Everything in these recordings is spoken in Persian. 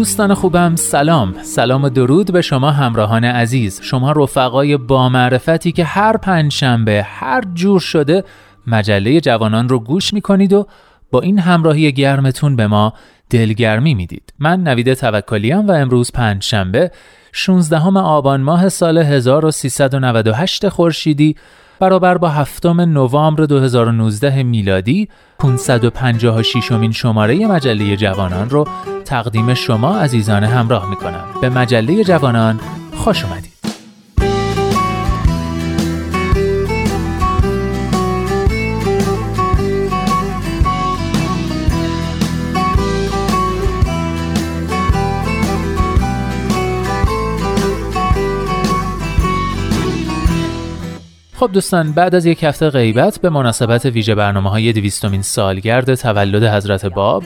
دوستان خوبم سلام. سلام و درود به شما همراهان عزیز. شما رفقای با معرفتی که هر پنج شنبه هر جور شده مجله جوانان رو گوش می‌کنید و با این همراهی گرمتون به ما دلگرمی می‌دید. من نوید توکلیم و امروز پنج شنبه 16 آبان ماه سال 1398 خورشیدی برابر با هفتم نوامبر 2019 میلادی 556 امین شماره مجله جوانان رو تقدیم شما عزیزان همراه می‌کنم. به مجله جوانان خوش اومدید. خب دوستان بعد از یک هفته غیبت به مناسبت ویژه برنامه های دویستمین سالگرد تولد حضرت باب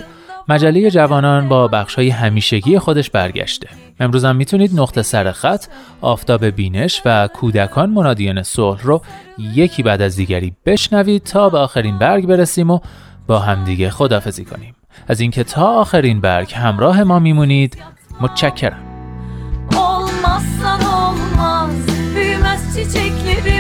مجله جوانان با بخش های همیشگی خودش برگشته. امروز هم می‌تونید نقطه سر خط آفتاب بینش و کودکان منادیان صلح رو یکی بعد از دیگری بشنوید تا به آخرین برگ برسیم و با همدیگه خدافزی کنیم. از اینکه تا آخرین برگ همراه ما میمونید. متشکرم. Toprağım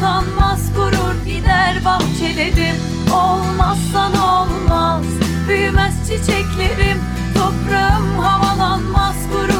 havalanmaz kurur gider bahçelerim Olmazsan olmaz büyümez çiçeklerim. Toprağım havalanmaz kurur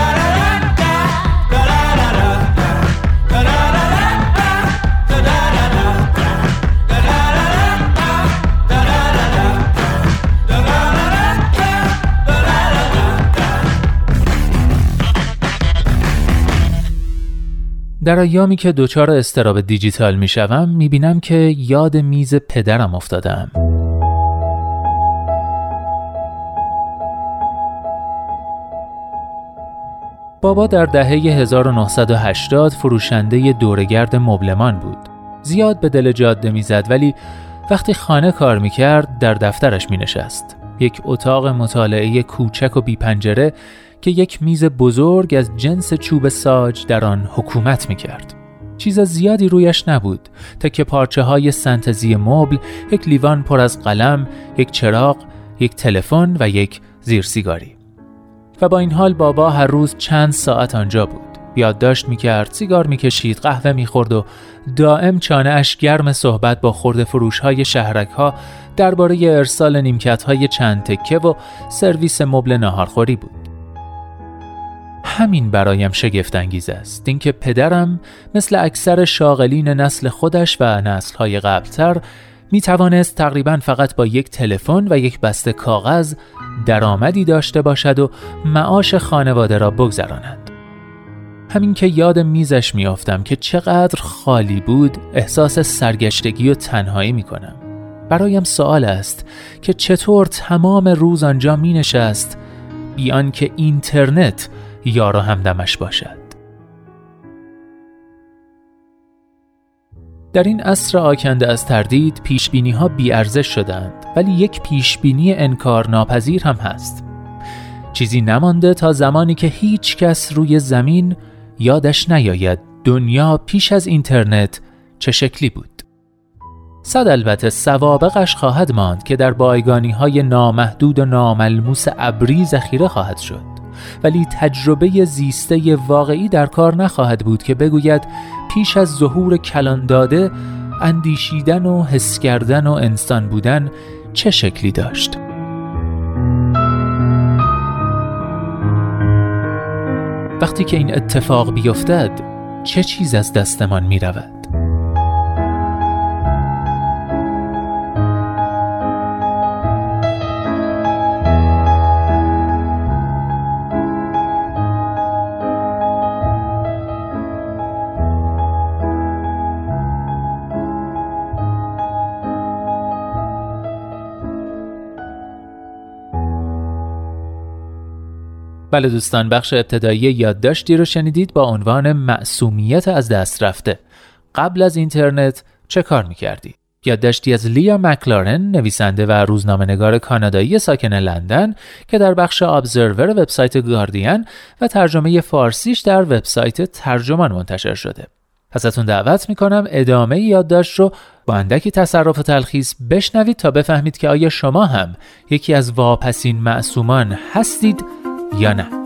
در ایامی که دوچار استراب دیجیتال می شوم می بینم که یاد میز پدرم افتادم. بابا در دهه 1980 فروشنده دورگرد مبلمان بود. زیاد به دل جاده می‌زد ولی وقتی خانه کار می‌کرد در دفترش مینشست. یک اتاق مطالعه کوچک و بی پنجره. که یک میز بزرگ از جنس چوب ساج در آن حکومت می‌کرد. چیز زیادی رویش نبود که پارچه های سنتزی مبل، یک لیوان پر از قلم، یک چراغ، یک تلفن و یک زیرسیگاری. و با این حال بابا هر روز چند ساعت آنجا بود. یادداشت می‌کرد، سیگار می‌کشید، قهوه می‌خورد و دائم چانه اش گرم صحبت با خورده فروش های شهرک ها درباره ارسال نیمکت های چند تکه و سرویس مبل ناهارخوری بود. همین برایم شگفت انگیز است اینکه پدرم مثل اکثر شاغلین نسل خودش و نسلهای قبلتر می توانست تقریبا فقط با یک تلفن و یک بسته کاغذ درآمدی داشته باشد و معاش خانواده را بگذراند. همین که یاد میزش میافتم که چقدر خالی بود احساس سرگشتگی و تنهایی می کنم. برایم سوال است که چطور تمام روز آنجا می نشست بیان که اینترنت یار همدمش باشد. در این عصر آکنده از تردید پیشبینی ها بیارزش شدند ولی یک پیشبینی انکار ناپذیر هم هست. چیزی نمانده تا زمانی که هیچ کس روی زمین یادش نیاید دنیا پیش از اینترنت چه شکلی بود. صد البته سوابقش خواهد ماند که در بایگانی های نامحدود و ناملموس ابری ذخیره خواهد شد. ولی تجربه زیسته واقعی در کار نخواهد بود که بگوید پیش از ظهور کلان داده اندیشیدن و حس کردن و انسان بودن چه شکلی داشت وقتی که این اتفاق بیفتد چه چیز از دستمان می رود؟ بله دوستان بخش ابتدایی یادداشتی رو شنیدید با عنوان معصومیت از دست رفته قبل از اینترنت چه کار می‌کردی؟ یادداشتی از لیا مکلارن نویسنده و روزنامه‌نگار کانادایی ساکن لندن که در بخش ابزرور وبسایت گاردین و ترجمه فارسیش در وبسایت ترجمان منتشر شده. ازتون دعوت می‌کنم ادامه یادداشت رو با اندکی تصرف و تلخیص بشنوید تا بفهمید که آیا شما هم یکی از واپسین معصومان هستید یا نه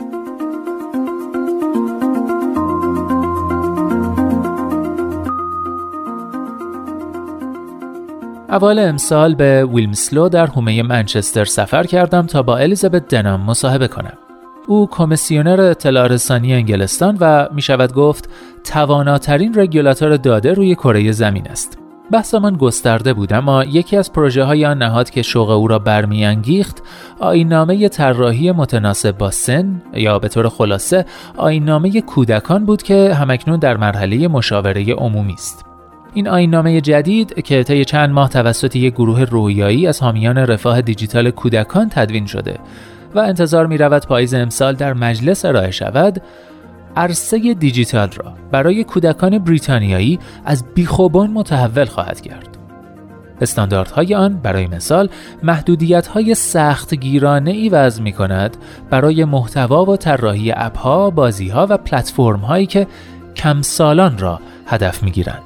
اول امسال به ویلمسلو در حومه منچستر سفر کردم تا با الیزابت دنام مصاحبه کنم. او کمیسیونر اطلاع رسانی انگلستان و می شود گفت تواناترین رگولاتور داده روی کره زمین است. بحثمان گسترده بود اما یکی از پروژه های آن نهاد که شوق او را برمیانگیخت آینامه طراحی متناسب با سن یا به طور خلاصه آینامه کودکان بود که همکنون در مرحله مشاوره عمومی است. این آینامه جدید که طی چند ماه توسط یک گروه رویایی از حامیان رفاه دیجیتال کودکان تدوین شده و انتظار می رود پاییز امسال در مجلس ارائه شود عرصه دیجیتال را برای کودکان بریتانیایی از بیخوبان متحول خواهد کرد. استانداردهای آن برای مثال محدودیت های سخت گیرانه ای وضع می کند برای محتوا و طراحی اپها، بازی ها و پلتفرم هایی که کم سالان را هدف می گیرند.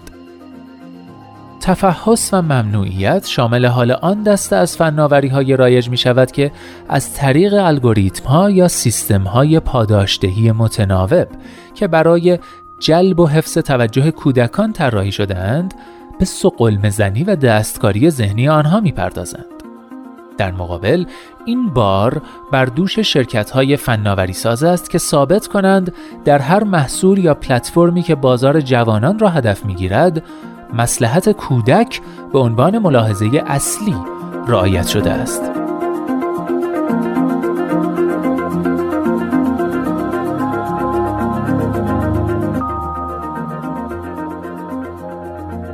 تفحص و ممنوعیت شامل حال آن دسته از فناوری های رایج می شود که از طریق الگوریتم ها یا سیستم های پاداشدهی متناوب که برای جلب و حفظ توجه کودکان طراحی شدهاند به سقل مزنی و دستکاری ذهنی آنها می پردازند. در مقابل این بار بر دوش شرکت های فناوری ساز است که ثابت کنند در هر محصول یا پلتفرمی که بازار جوانان را هدف می گیرد مسلحت کودک به عنوان ملاحظه اصلی رعایت شده است.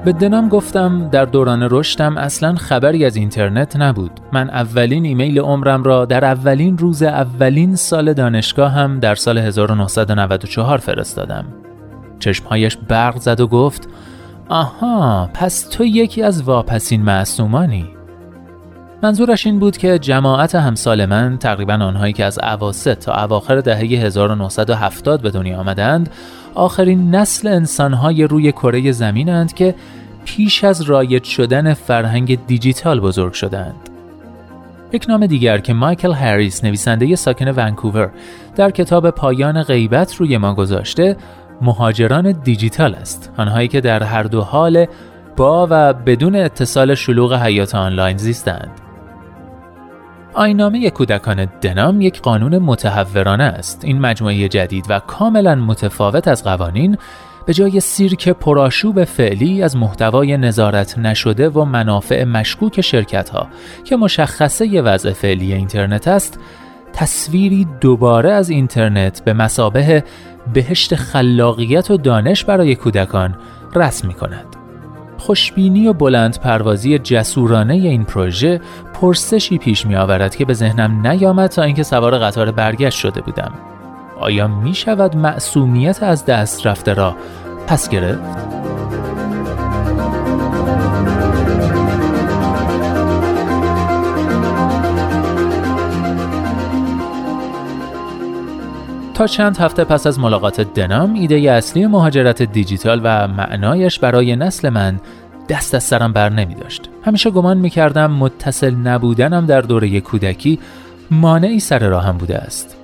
به دنام گفتم در دوران رشدم اصلا خبری از اینترنت نبود من اولین ایمیل عمرم را در اولین روز اولین سال دانشگاه هم در سال 1994 فرستادم چشمهایش برق زد و گفت آها پس تو یکی از واپسین معصومانی منظورش این بود که جماعت همسال من تقریبا آنهایی که از اواسط تا اواخر دهه 1970 به دنیا آمدند آخرین نسل انسانهای روی کره زمینند که پیش از رایج شدن فرهنگ دیجیتال بزرگ شدند. یک نام دیگر که مایکل هریس نویسنده ساکن ونکوور در کتاب پایان غیبت روی ما گذاشته مهاجران دیجیتال است. آنهایی که در هر دو حال با و بدون اتصال شلوغ حیات آنلاین زیستند. آینامه کودکان دنام یک قانون متحورانه است. این مجموعه جدید و کاملا متفاوت از قوانین به جای سیرک پرآشوب فعلی از محتوای نظارت نشده و منافع مشکوک شرکت ها که مشخصه وضع فعلی اینترنت است تصویری دوباره از اینترنت به مسابه بهشت خلاقیت و دانش برای کودکان رسم می کند. خوشبینی و بلند پروازی جسورانه این پروژه پرسشی پیش می آورد که به ذهنم نیامد تا اینکه سوار قطار برگشت شده بودم. آیا می شود معصومیت از دست رفته را پس گرفت؟ تا چند هفته پس از ملاقات دنام ایده اصلی مهاجرت دیجیتال و معنایش برای نسل من دست از سرم بر نمی داشت. همیشه گمان می کردم متصل نبودنم در دوره کودکی مانعی سر راهم بوده است.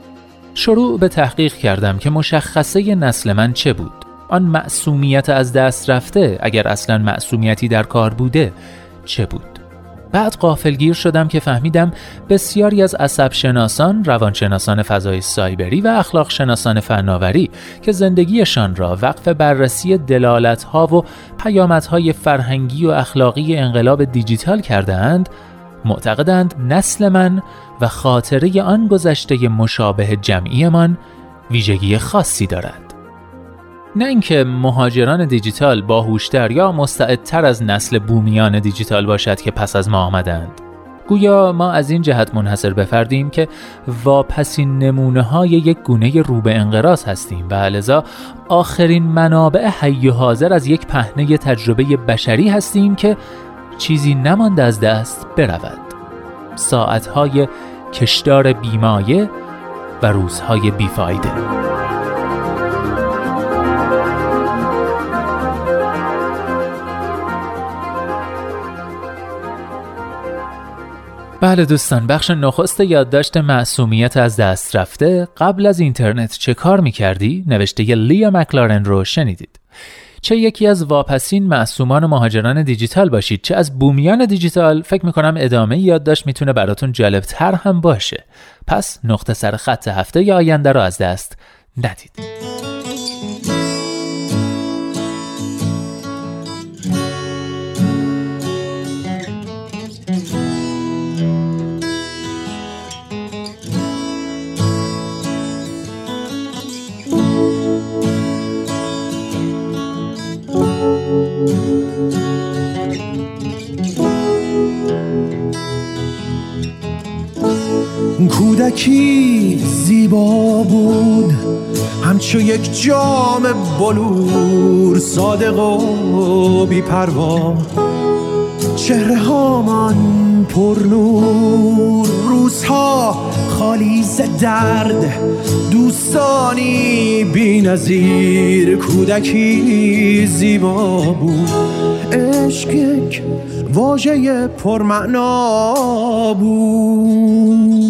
شروع به تحقیق کردم که مشخصه نسل من چه بود. آن معصومیت از دست رفته اگر اصلا معصومیتی در کار بوده چه بود؟ بعد قافلگیر شدم که فهمیدم بسیاری از عصب شناسان، روانشناسان فضای سایبری و اخلاق شناسان فناوری که زندگیشان را وقف بررسی دلالت ها و پیامت های فرهنگی و اخلاقی انقلاب دیجیتال کرده اند، معتقدند نسل من و خاطره آن گذشته مشابه جمعیمان ویژگی خاصی دارد. نه اینکه مهاجران دیجیتال باهوشتر یا مستعدتر از نسل بومیان دیجیتال باشد که پس از ما آمدند. گویا ما از این جهت منحصر بفردیم که واپسین نمونه های یک گونه رو به انقراض هستیم و لذا آخرین منابع حی حاضر از یک پهنه تجربه بشری هستیم که چیزی نماند از دست برود. ساعتهای کشدار بیمایه و روزهای بیفایده. بله دوستان بخش نخست یادداشت معصومیت از دست رفته. قبل از اینترنت چه کار می‌کردی؟ نوشته ی لیا مکلارن رو شنیدید. چه یکی از واپسین معصومان و مهاجران دیجیتال باشید. چه از بومیان دیجیتال؟ فکر می‌کنم ادامه یادداشت می‌تونه براتون جالبتر هم باشه. پس نقطه سر خط هفته یا آینده رو از دست ندید. کودکی زیبا بود. همچو یک جام بلور صادق و بیپروا. چهره هامان پر نور روزها خالی ز درد دوستانی بی نظیر کودکی زیبا بود. عشق یک واژه پرمعنا بود.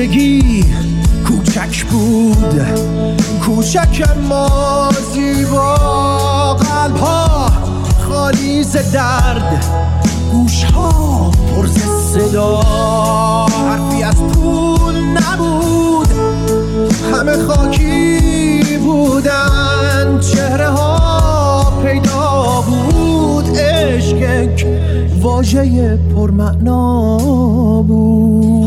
زندگی کوچک بود. کوچک ما زیبا. قلب ها خالی ز درد. گوش ها پر صدا. حرفی از پول نبود. همه خاکی بودن. چهره ها پیدا بود. عشق واژه پرمعنا بود.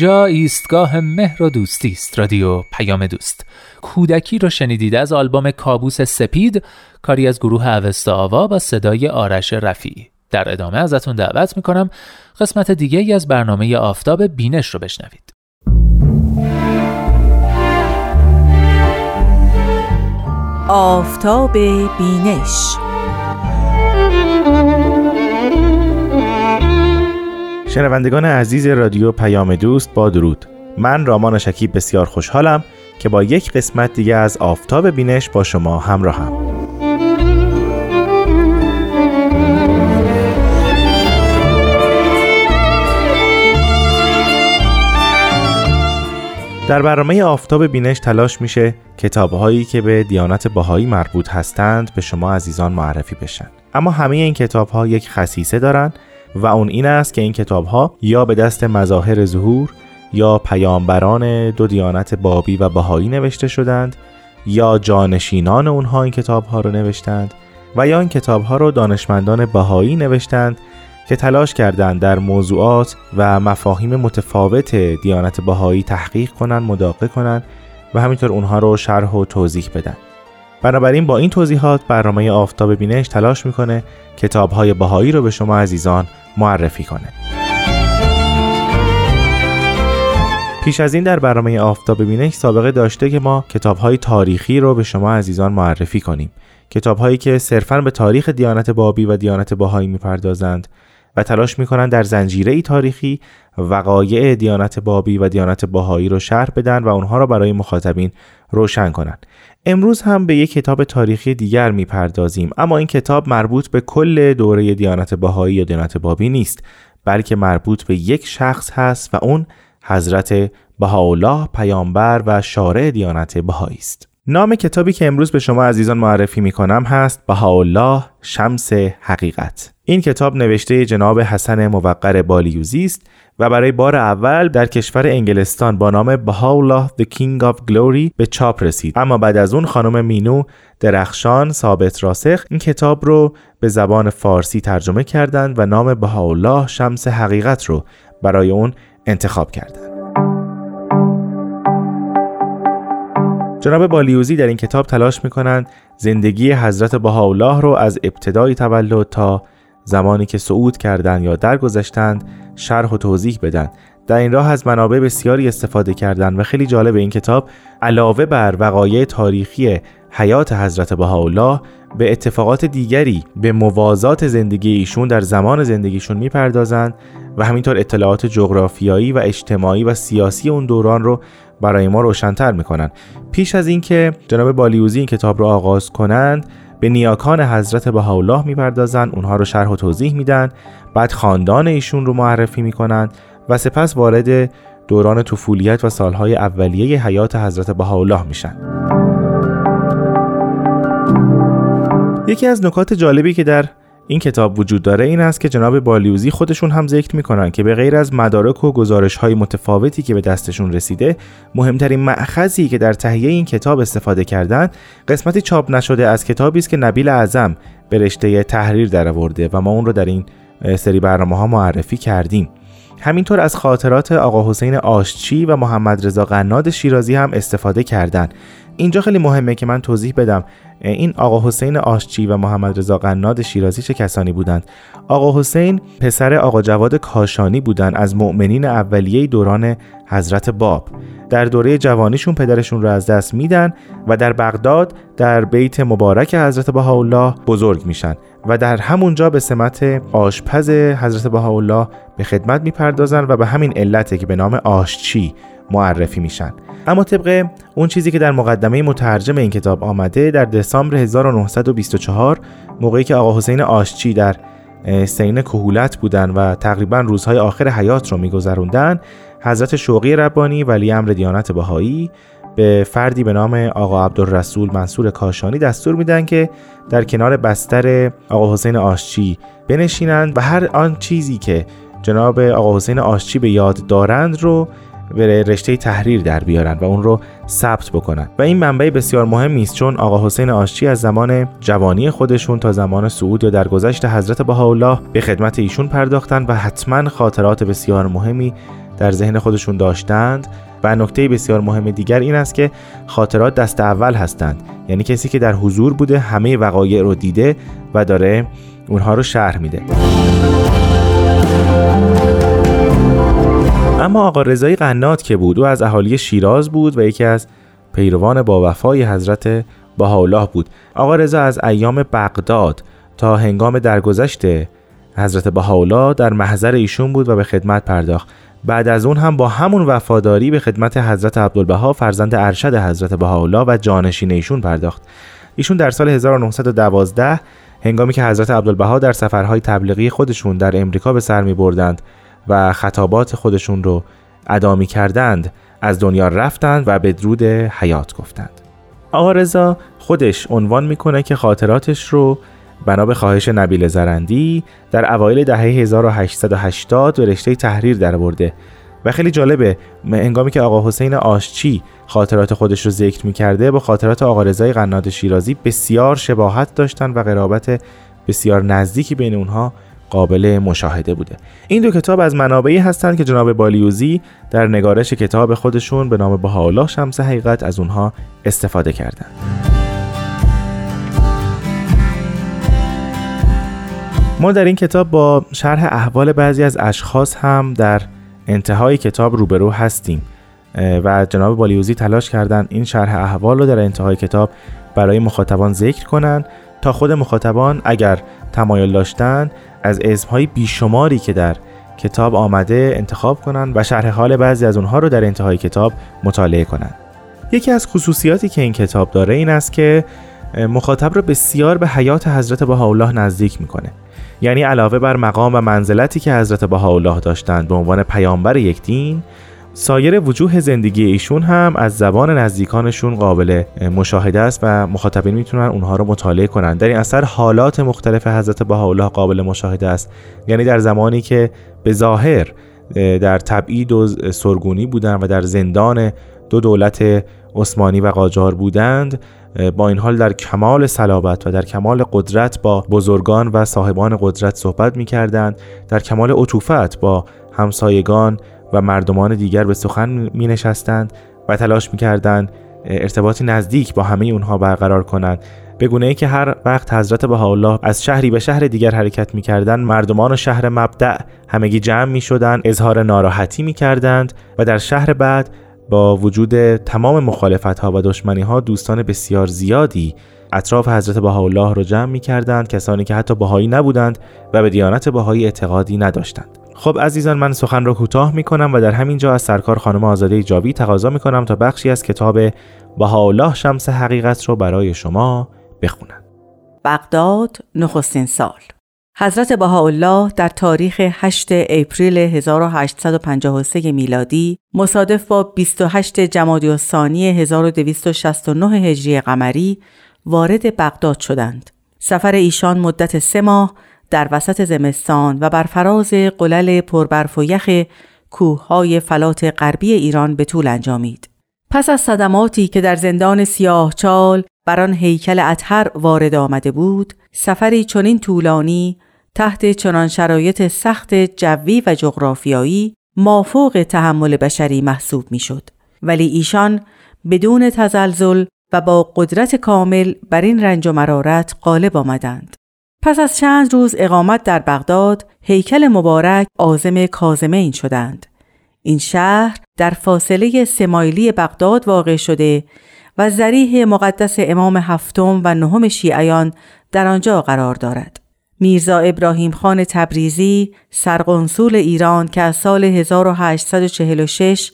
اینجا ایستگاه مهر و دوستی است رادیو پیام دوست. کودکی رو شنیدید از آلبوم کابوس سپید کاری از گروه اوستا آوا با صدای آرش رفی در ادامه ازتون دعوت می‌کنم قسمت دیگه از برنامه آفتاب بینش رو بشنوید. آفتاب بینش شنوندگان عزیز رادیو پیام دوست با درود. من رامان شکیب بسیار خوشحالم که با یک قسمت دیگه از آفتاب بینش با شما همراهم در برنامه آفتاب بینش تلاش میشه کتابهایی که به دیانت باهایی مربوط هستند به شما عزیزان معرفی بشن. اما همه این کتابها یک خصیصه دارند و اون این است که این کتاب ها یا به دست مظاهر ظهور یا پیامبران دو دیانت بابی و بهایی نوشته شدند یا جانشینان اونها این کتاب ها رو نوشتند و یا این کتاب ها رو دانشمندان بهایی نوشتند که تلاش کردند در موضوعات و مفاهیم متفاوت دیانت بهایی تحقیق کنند، مداقه کنند و همینطور اونها رو شرح و توضیح بدن. بنابراین با این توضیحات برنامه آفتاب بینش تلاش می‌کنه کتاب های بهایی رو به شما عزیزان معرفی کنه. پیش از این در برنامه آفتاب بینش سابقه داشته که ما کتاب های تاریخی رو به شما عزیزان معرفی کنیم. کتاب هایی که صرفا به تاریخ دیانت بابی و دیانت باهایی می‌پردازند و تلاش می‌کنند در زنجیره ای تاریخی وقایع دیانت بابی و دیانت باهایی رو شرح بدن و اونها را برای مخاطبین روشن کنند امروز هم به یک کتاب تاریخی دیگر می‌پردازیم اما این کتاب مربوط به کل دوره دیانت بهایی یا دیانت بابی نیست بلکه مربوط به یک شخص هست و اون حضرت بهاءالله پیامبر و شارع دیانت بهایی است. نام کتابی که امروز به شما عزیزان معرفی می کنم هست بهاءالله شمس حقیقت. این کتاب نوشته جناب حسن موقر بالیوزی است و برای بار اول در کشور انگلستان با نام بهاءالله The King of Glory به چاپ رسید. اما بعد از اون خانم مینو درخشان ثابت راسخ این کتاب رو به زبان فارسی ترجمه کردند و نام بهاءالله شمس حقیقت رو برای اون انتخاب کردند. جناب بالیوزی در این کتاب تلاش می‌کنند زندگی حضرت بهاءالله رو از ابتدای تولد تا زمانی که صعود کردند یا درگذشتند شرح و توضیح بدن. در این راه از منابع بسیاری استفاده کردن و خیلی جالب این کتاب علاوه بر وقایع تاریخی حیات حضرت بهاءالله به اتفاقات دیگری به موازات زندگی ایشون در زمان زندگیشون می‌پردازند و همینطور اطلاعات جغرافیایی و اجتماعی و سیاسی اون دوران رو برای ما روشنتر می‌کنن پیش از اینکه جناب بالیوزی این کتاب رو آغاز کنند به نیاکان حضرت بهاءالله می‌پردازند اونها رو شرح و توضیح میدن بعد خاندان ایشون رو معرفی می‌کنن و سپس وارد دوران طفولیت و سالهای اولیه حیات حضرت بهاءالله میشن. یکی از نکات جالبی که در این کتاب وجود داره این است که جناب بالیوزی خودشون هم ذکر می‌کنن که به غیر از مدارک و گزارش های متفاوتی که به دستشون رسیده مهمترین مأخذی که در تهیه این کتاب استفاده کردن قسمتی چاپ نشده از کتابی است که نبیل اعظم به رشته تحریر درآورده و ما اون رو در این سری برنامه ها معرفی کردیم. همینطور از خاطرات آقا حسین آشچی و محمد رضا قناد شیرازی هم استفاده کردن. اینجا خیلی مهمه که من توضیح بدم. این آقا حسین آشچی و محمد رضا قناد شیرازی چه کسانی بودند؟ آقا حسین پسر آقا جواد کاشانی بودند از مؤمنین اولیه دوران حضرت باب. در دوره جوانیشون پدرشون رو از دست میدن و در بغداد در بیت مبارک حضرت بهاءالله بزرگ میشن و در همونجا به سمت آشپز حضرت بهاءالله به خدمت می‌پردازن و به همین علته که به نام آشچی معرفی میشن. اما طبق اون چیزی که در مقدمه مترجم این کتاب آمده در دسامبر 1924 موقعی که آقا حسین آشچی در سین کهولت بودن و تقریبا روزهای آخر حیات رو میگذروندن حضرت شوقی ربانی ولی امر دیانت بهایی به فردی به نام آقا عبدالرسول منصور کاشانی دستور میدن که در کنار بستر آقا حسین آشچی بنشینند و هر آن چیزی که جناب آقا حسین آشچی به یاد دارند رو به رشته تحریر در بیارن و اون رو ثبت بکنن. و این منبع بسیار مهمی است چون آقا حسین آشچی از زمان جوانی خودشون تا زمان صعود یا درگذشت حضرت بهاءالله به خدمت ایشون پرداختن و حتما خاطرات بسیار مهمی در ذهن خودشون داشتند. و نکته بسیار مهم دیگر این است که خاطرات دست اول هستند. یعنی کسی که در حضور بوده همه وقایع رو دیده و داره اونها رو شرح میده. اما آقا. رضایی قنات که بود او از اهالی شیراز بود و یکی از پیروان با وفای حضرت بهاءالله بود. آقا رضا از ایام بغداد تا هنگام درگذشت حضرت بهاءالله در محضر ایشون بود و به خدمت پرداخت. بعد از اون هم با همون وفاداری به خدمت حضرت عبدالبها فرزند ارشد حضرت بهاءالله و جانشین ایشون پرداخت. ایشون در سال 1912 هنگامی که حضرت عبدالبها در سفرهای تبلیغی خودشون در امریکا به سر می بردند و خطابات خودشون رو ادا می کردند از دنیا رفتند و به درود حیات گفتند. آقا رضا خودش عنوان می‌کنه که خاطراتش رو بنا به خواهش نبیل زرندی در اوایل دهه 1880 به رشته تحریر درآورده. و خیلی جالبه هنگامی که آقا حسین آشچی خاطرات خودش رو ذکر می‌کرده با خاطرات آقا رضای قناد شیرازی بسیار شباهت داشتن و قرابت بسیار نزدیکی بین اونها قابل مشاهده بوده. این دو کتاب از منابعی هستند که جناب بالیوزی در نگارش کتاب خودشون به نام بهاءالله شمس حقیقت از اونها استفاده کردند. ما در این کتاب با شرح احوال بعضی از اشخاص هم در انتهای کتاب روبرو هستیم. و جناب بالیوزی تلاش کردند این شرح احوال رو در انتهای کتاب برای مخاطبان ذکر کنند تا خود مخاطبان اگر تمایل داشتن از اسمهای بیشماری که در کتاب آمده انتخاب کنند و شرح حال بعضی از اونها رو در انتهای کتاب مطالعه کنند. یکی از خصوصیاتی که این کتاب داره این است که مخاطب رو بسیار به حیات حضرت بهاءالله نزدیک می‌کنه یعنی علاوه بر مقام و منزلتی که حضرت بهاءالله داشتند به عنوان پیامبر یک دین سایر وجوه زندگی ایشون هم از زبان نزدیکانشون قابل مشاهده است و مخاطبین می‌تونن اونها رو مطالعه کنند در این اثر حالات مختلف حضرت بهاءالله قابل مشاهده است. یعنی در زمانی که به ظاهر در تبعید و سرگونی بودند و در زندان دو دولت عثمانی و قاجار بودند با این حال در کمال صلابت و در کمال قدرت با بزرگان و صاحبان قدرت صحبت می کردند در کمال عطوفت با همسایگان و مردمان دیگر به سخن می نشستند و تلاش می کردند ارتباطی نزدیک با همه اونها برقرار کنند. به گونه ای که هر وقت حضرت بهاءالله از شهری به شهر دیگر حرکت می‌کردند مردمان و شهر مبدع همگی جمع می شدند اظهار ناراحتی می کردند و در شهر بعد با وجود تمام مخالفت ها و دشمنی ها دوستان بسیار زیادی اطراف حضرت بهاءالله را جمع می کردند کسانی که حتی بهایی نبودند و به دیانت بهایی اعتقادی نداشتند. خب عزیزان من سخن را کوتاه می کنم و در همین جا از سرکار خانم آزاده جاوی تقاضا می کنم تا بخشی از کتاب بهاءالله شمس حقیقت را برای شما بخونم بغداد نخستین سال حضرت بهاءالله در تاریخ 8 اپریل 1853 میلادی مصادف با 28 جمادی الثانی 1269 هجری قمری وارد بغداد شدند. سفر ایشان مدت سه ماه در وسط زمستان و بر فراز قلل پربرف و یخ کوههای فلات غربی ایران به طول انجامید. پس از صدماتی که در زندان سیاه چال بر آن هیکل اطهر وارد آمده بود، سفری چنین طولانی تحت چنان شرایط سخت جوی و جغرافیایی مافوق تحمل بشری محسوب می‌شد. ولی ایشان بدون تزلزل و با قدرت کامل بر این رنج و مرارت غالب آمدند. پس از چند روز اقامت در بغداد، هیکل مبارک آزم کازمین شدند. این شهر در فاصله سمایلی بغداد واقع شده و زریح مقدس امام هفتم و نهم شیعیان در آنجا قرار دارد. میرزا ابراهیم خان تبریزی سرقنسول ایران که از سال 1846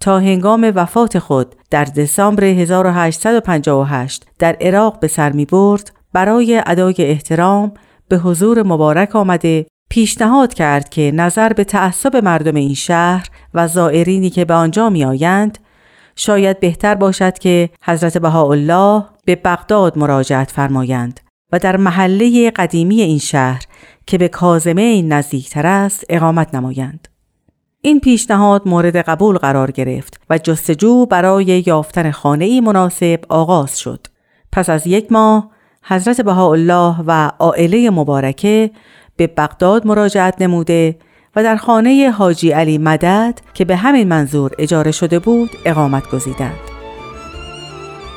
تا هنگام وفات خود در دسامبر 1858 در عراق به سر می برد برای ادای احترام به حضور مبارک آمده پیشنهاد کرد که نظر به تعصب مردم این شهر و زائرینی که به آنجا می آیند شاید بهتر باشد که حضرت بهاءالله به بغداد مراجعت فرمایند و در محله قدیمی این شهر که به کازمه این نزدیکتر است اقامت نمایند. این پیشنهاد مورد قبول قرار گرفت و جستجو برای یافتن خانه مناسب آغاز شد. پس از یک ماه حضرت بهاءالله و عائله مبارکه به بغداد مراجعت نموده و در خانه حاجی علی مدد که به همین منظور اجاره شده بود اقامت گزیدند.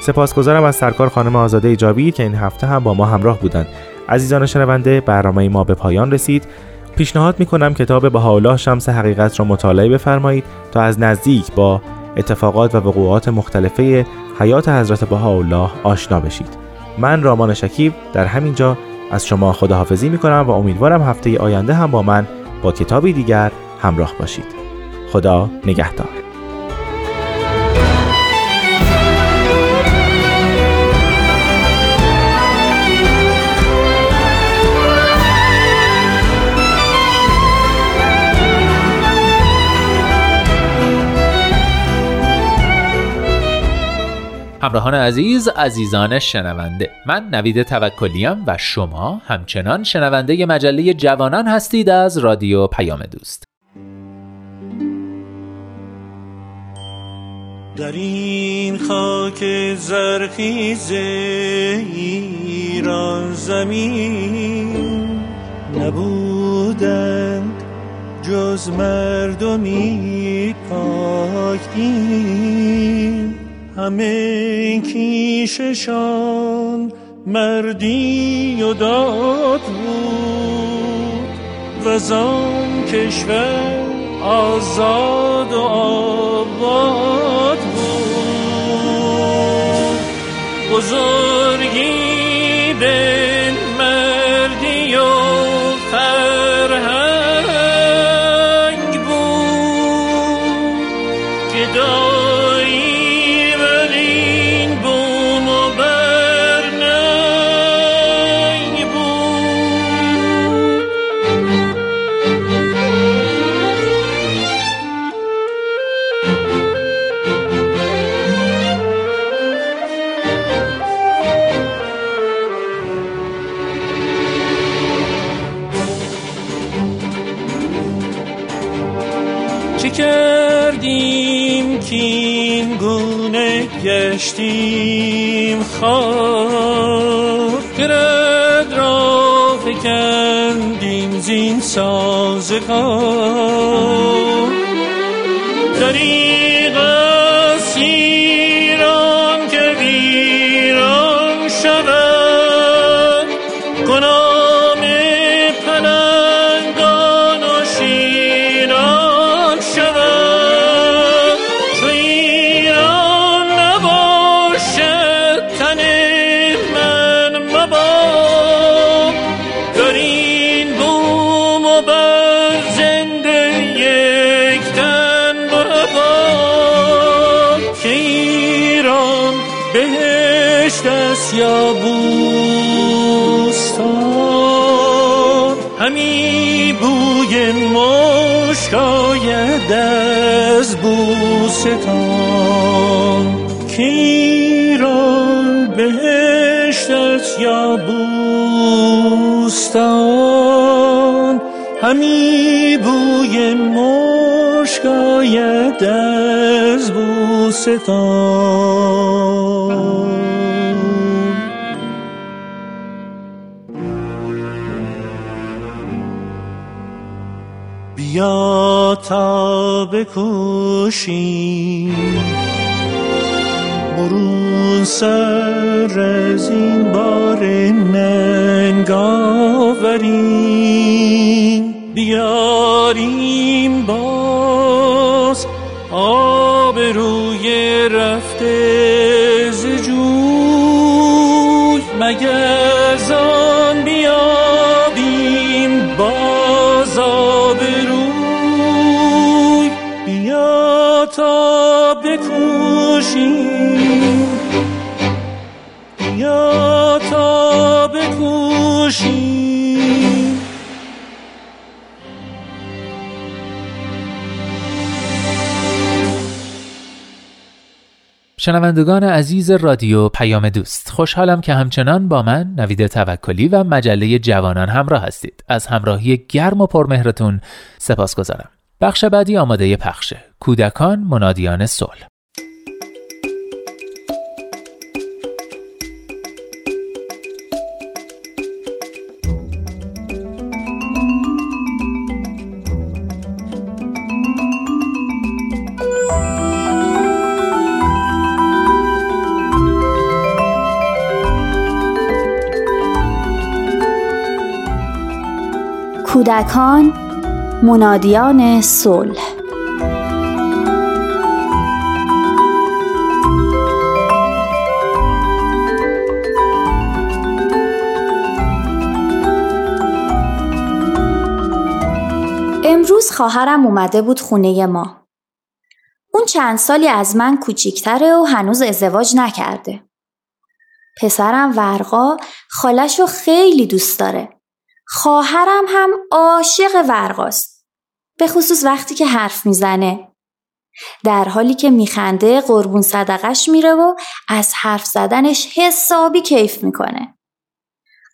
سپاسگزارم از سرکار خانم آزاده ایجابی که این هفته هم با ما همراه بودند. عزیزان شنونده برنامه ما به پایان رسید. پیشنهاد می کنم کتاب بهاءالله شمس حقیقت را مطالعه بفرمایید تا از نزدیک با اتفاقات و وقوعات مختلفه حیات حضرت بهاءالله آشنا بشید. من رامان شکیب در همین جا از شما خداحافظی می کنم و امیدوارم هفته آینده هم با من با کتابی دیگر همراه باشید. خدا نگهدار. همراهان عزیز عزیزان شنونده. من نوید توکلیم و شما همچنان شنونده مجله جوانان هستید از رادیو پیام دوست. در این خاک زرخیز ایران زمین نبودند جز مردمی پاک همه کیششان مردی و داد بود و زان کشور آزاد و آباد بود. بزرگی خواب گرد را فکندیم زین سازگار. دریغ از بوستان بیا تا بکوشیم برون سر از این بار ننگ آوریم بیاریم باز شنوندگان عزیز رادیو پیام دوست خوشحالم که همچنان با من نوید توکلی و مجله جوانان همراه هستید. از همراهی گرم و پرمهرتون سپاس گذارم بخش بعدی آماده پخشه کودکان منادیان صلح. کودکان منادیان صلح امروز خواهرم اومده بود خونه ما. اون چند سالی از من کوچیکتره و هنوز ازدواج نکرده. پسرم ورقا خالش رو خیلی دوست داره. خواهرم هم عاشق ورقاست. به خصوص وقتی که حرف می‌زنه. در حالی که میخنده قربون صدقش میره و از حرف زدنش حسابی کیف می‌کنه.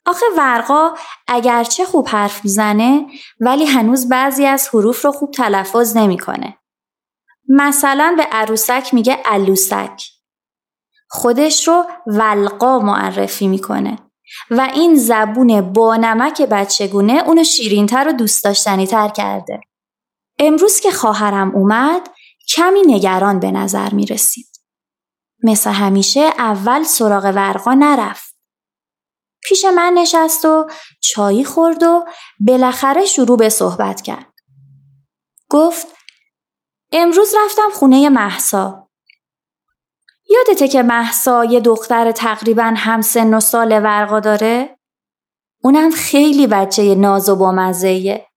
آخه ورقا اگرچه خوب حرف می‌زنه ولی هنوز بعضی از حروف رو خوب تلفظ نمی‌کنه. مثلا به عروسک میگه علوسک. خودش رو ولقا معرفی می‌کنه. و این زبون با نمک بچگونه اونو شیرینتر و دوست داشتنی تر کرده. امروز که خواهرم اومد کمی نگران به نظر می رسید. مثل همیشه اول سراغ ورقا نرفت. پیش من نشست و چایی خورد و بالاخره شروع به صحبت کرد. گفت امروز رفتم خونه محسا. یادته که محسا یه دختر تقریبا هم سن و سال ورقا داره؟ اونم خیلی بچه ناز و بامزهیه.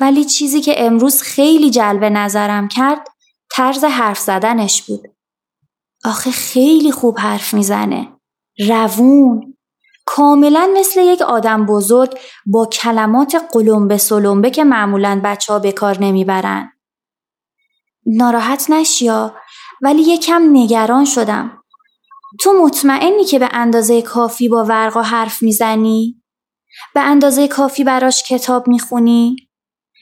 ولی چیزی که امروز خیلی جلب نظرم کرد طرز حرف زدنش بود. آخه خیلی خوب حرف می‌زنه. روون. کاملا مثل یک آدم بزرگ با کلمات قلمبه سلمبه که معمولا بچه ها به کار نمی‌برن. ناراحت نشیا ولی یکم نگران شدم. تو مطمئنی که به اندازه کافی با ورقا حرف می‌زنی؟ به اندازه کافی براش کتاب می‌خونی؟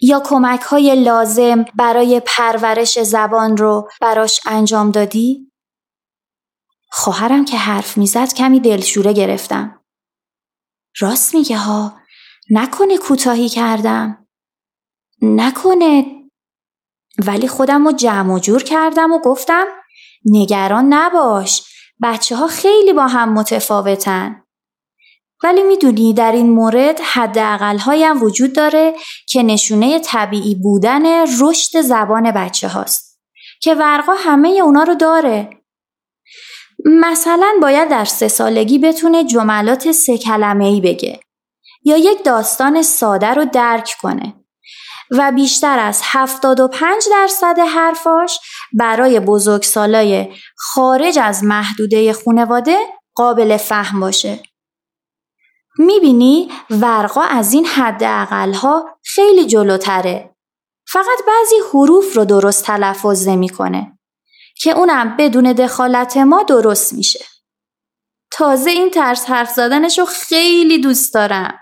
یا کمک های لازم برای پرورش زبان رو براش انجام دادی؟ خواهرم که حرف می‌زد کمی دلشوره گرفتم. راست میگه ها نکنه کوتاهی کردم. نکنه ولی خودم رو جمع و جور کردم و گفتم نگران نباش بچه ها خیلی با هم متفاوتن. ولی می‌دونی در این مورد حداقل هایم وجود داره که نشونه طبیعی بودن رشد زبان بچه هاست که ورقا همه اونا رو داره. مثلا باید در سه سالگی بتونه جملات سه کلمه ای بگه یا یک داستان ساده رو درک کنه و بیشتر از 75 درصد حرفاش برای بزرگسالای خارج از محدوده خانواده قابل فهم باشه. می‌بینی ورقا از این حد ها خیلی جلوتره. فقط بعضی حروف رو درست تلفظ نمی‌کنه که اونم بدون دخالت ما درست میشه. تازه این طرز حرف زدنش رو خیلی دوست دارم.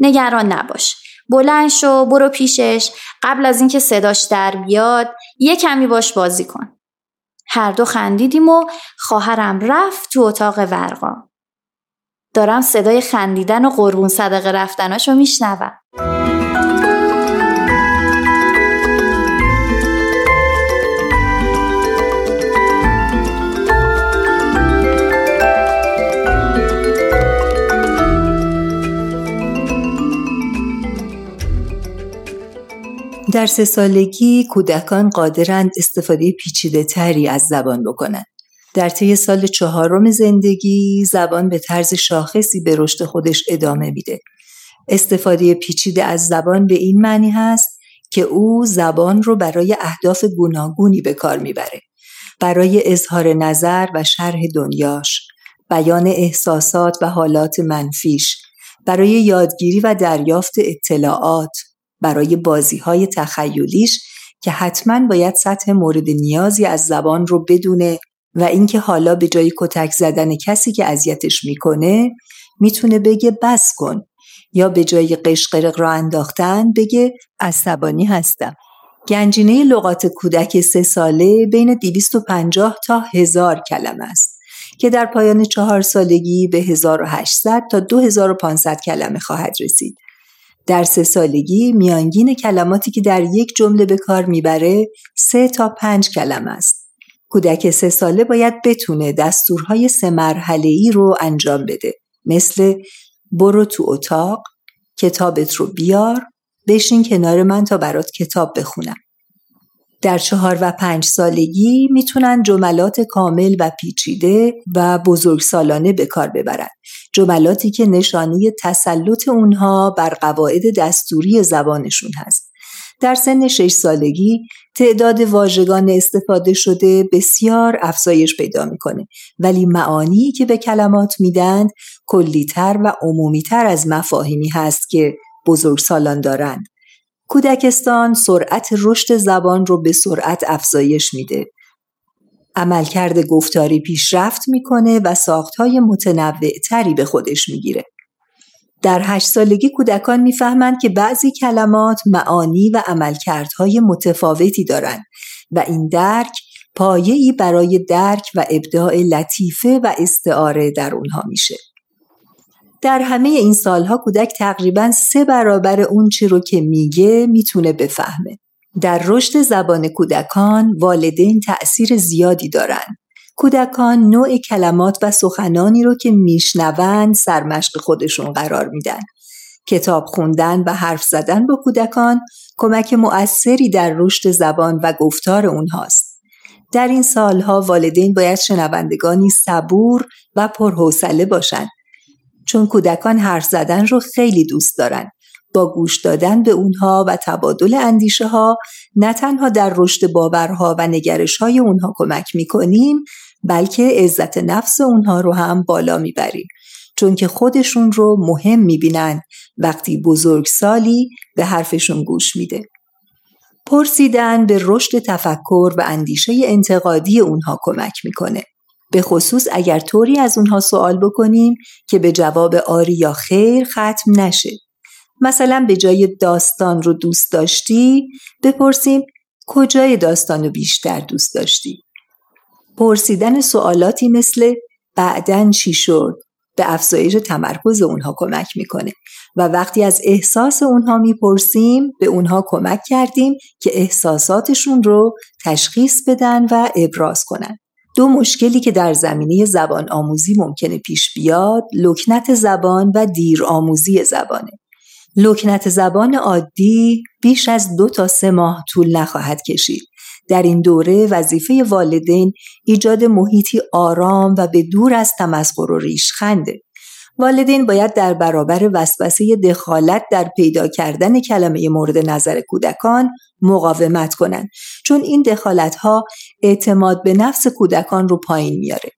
نگران نباش. بلند شو برو پیشش. قبل از اینکه صداش در بیاد یه کمی باش بازی کن. هر دو خندیدیم و خواهرم رفت تو اتاق ورقا دارم صدای خندیدن و قربون صدقه رفتناشو میشنوم. در سه سالگی کودکان قادرند استفاده پیچیده تری از زبان بکنند. در طی سال چهارم زندگی زبان به طرز شاخصی به رشد خودش ادامه میده. استفاده پیچیده از زبان به این معنی هست که او زبان رو برای اهداف گوناگونی به کار می‌بره. برای اظهار نظر و شرح دنیاش، بیان احساسات و حالات منفیش، برای یادگیری و دریافت اطلاعات، برای بازی های تخیلیش که حتما باید سطح مورد نیازی از زبان رو بدونه و اینکه حالا به جای کتک زدن کسی که اذیتش می‌کنه می‌تونه بگه بس کن یا به جای قشقرق را انداختن بگه عصبانی هستم. گنجینه لغات کودک سه ساله بین 250 تا هزار کلمه است که در پایان چهار سالگی به 1800 تا 2500 کلمه خواهد رسید. در سه سالگی میانگین کلماتی که در یک جمله به کار می‌بره سه تا پنج کلمه است. کودک سه ساله باید بتونه دستورهای سه مرحله ای رو انجام بده. مثل برو تو اتاق، کتابت رو بیار، بشین کنار من تا برات کتاب بخونم. در چهار و پنج سالگی می‌تونن جملات کامل و پیچیده و بزرگسالانه به کار ببرن. جملاتی که نشانی تسلط اونها بر قواعد دستوری زبانشون هست. در سن شش سالگی تعداد واژگان استفاده شده بسیار افزایش پیدا می‌کنه ولی معانی که به کلمات میدند کلیتر و عمومیتر از مفاهیمی هست که بزرگسالان دارند. کودکستان سرعت رشد زبان رو به سرعت افزایش میده. عملکرد گفتاری پیشرفت می‌کنه و ساختهای متنوع تری به خودش می‌گیره. در هشت سالگی کودکان می‌فهمند که بعضی کلمات معانی و عملکردهای متفاوتی دارند و این درک پایه‌ای برای درک و ابداع لطیفه و استعاره در اونها میشه. در همه این سالها کودک تقریبا سه برابر اون چی رو که میگه می‌تونه بفهمه. در رشد زبان کودکان والدین تأثیر زیادی دارند. کودکان نوع کلمات و سخنانی رو که میشنوند سرمشق خودشون قرار میدن. کتاب خوندن و حرف زدن با کودکان کمک مؤثری در رشد زبان و گفتار اونهاست. در این سالها والدین باید شنوندگانی صبور و پرحوصله باشند چون کودکان حرف زدن رو خیلی دوست دارن. با گوش دادن به اونها و تبادل اندیشه ها نه تنها در رشد باورها و نگرش های اونها کمک می‌کنیم بلکه عزت نفس اونها رو هم بالا می‌بریم چون که خودشون رو مهم می‌بینن وقتی بزرگ سالی به حرفشون گوش میده. پرسیدن به رشد تفکر و اندیشه انتقادی اونها کمک می‌کنه. به خصوص اگر طوری از اونها سوال بکنیم که به جواب آری یا خیر ختم نشه. مثلا به جای داستان رو دوست داشتی بپرسیم کجای داستان رو بیشتر دوست داشتی؟ پرسیدن سوالاتی مثل بعدن چی شد؟ به افزایش تمرکز اونها کمک می‌کنه و وقتی از احساس اونها می‌پرسیم به اونها کمک کردیم که احساساتشون رو تشخیص بدن و ابراز کنن. دو مشکلی که در زمینه زبان آموزی ممکنه پیش بیاد لکنت زبان و دیر آموزی زبانه. لکنت زبان عادی بیش از دو تا سه ماه طول نخواهد کشید. در این دوره وظیفه والدین ایجاد محیطی آرام و به دور از تمسخر و ریشخنده. والدین باید در برابر وسوسه دخالت در پیدا کردن کلمه مورد نظر کودکان مقاومت کنند چون این دخالت ها اعتماد به نفس کودکان رو پایین میاره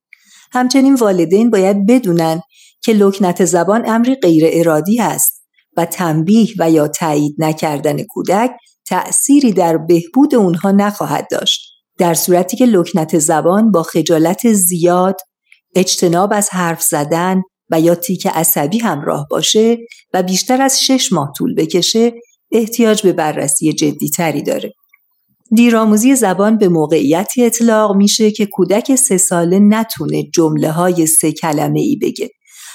همچنین والدین باید بدونن که لکنت زبان امری غیر ارادی است و تنبیه و یا تایید نکردن کودک تأثیری در بهبود اونها نخواهد داشت. در صورتی که لکنت زبان با خجالت زیاد، اجتناب از حرف زدن و یا تیک عصبی همراه باشه و بیشتر از شش ماه طول بکشه احتیاج به بررسی جدی تری داره. دیرآموزی زبان به موقعیتی اطلاق میشه که کودک سه ساله نتونه جمله های سه کلمه ای بگه.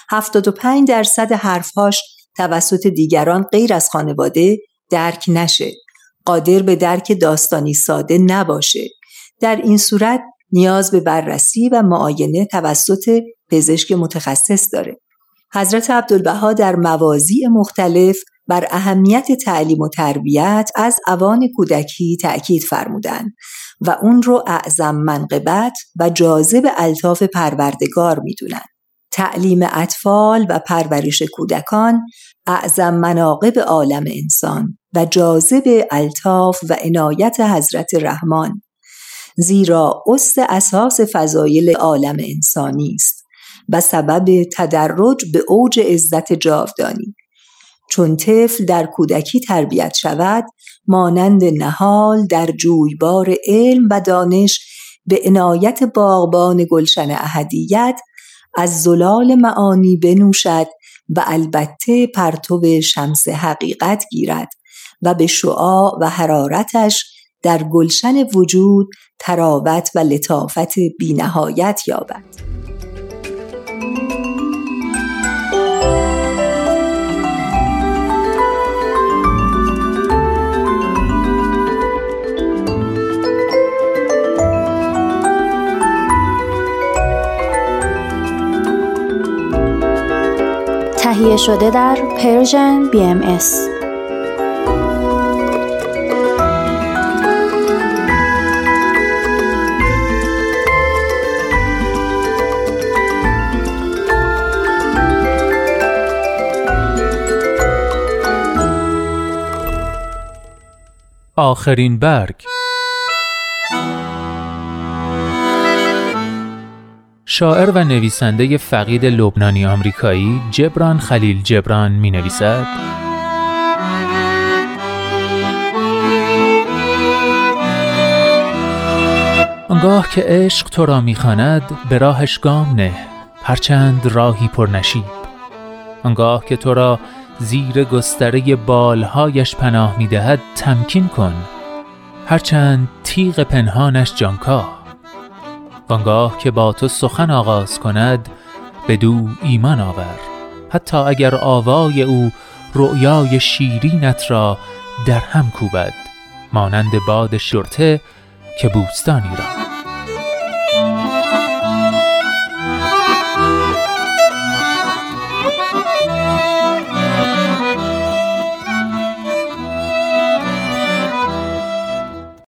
75 درصد حرفهاش توسط دیگران غیر از خانواده درک نشه. قادر به درک داستانی ساده نباشه. در این صورت نیاز به بررسی و معاینه توسط پزشک متخصص داره. حضرت عبدالبها در موازی مختلف بر اهمیت تعلیم و تربیت از اوان کودکی تأکید فرمودند و اون رو اعظم منقبت و جاذب الطاف پروردگار می‌دونن. تعلیم اطفال و پرورش کودکان اعظم مناقب عالم انسان و جاذب الطاف و عنایت حضرت رحمان زیرا است اساس فضایل عالم انسانی است و سبب تدرج به اوج عزت جاودانی چون طفل در کودکی تربیت شود مانند نهال در جویبار علم و دانش به عنایت باغبان گلشن اهدیت از زلال معانی بنوشد و البته پرتو شمس حقیقت گیرد و به شعاع و حرارتش در گلشن وجود تراوت و لطافت بینهایت یابد. تهیه شده در پرژن BMS آخرین برگ. شاعر و نویسنده فقید لبنانی آمریکایی جبران خلیل جبران می نویسد آنگاه که عشق تو را می‌خواند به راهش گام نه هرچند راهی پر نشیب آنگاه که تو را زیر گستره بالهایش پناه می‌دهد تمکین کن هرچند تیغ پنهانش جانکاه. وانگاه که با تو سخن آغاز کند به دو ایمان آور. حتی اگر آوای او رؤیای شیرینت را در هم کوبد مانند باد شرطه که بوستانی را.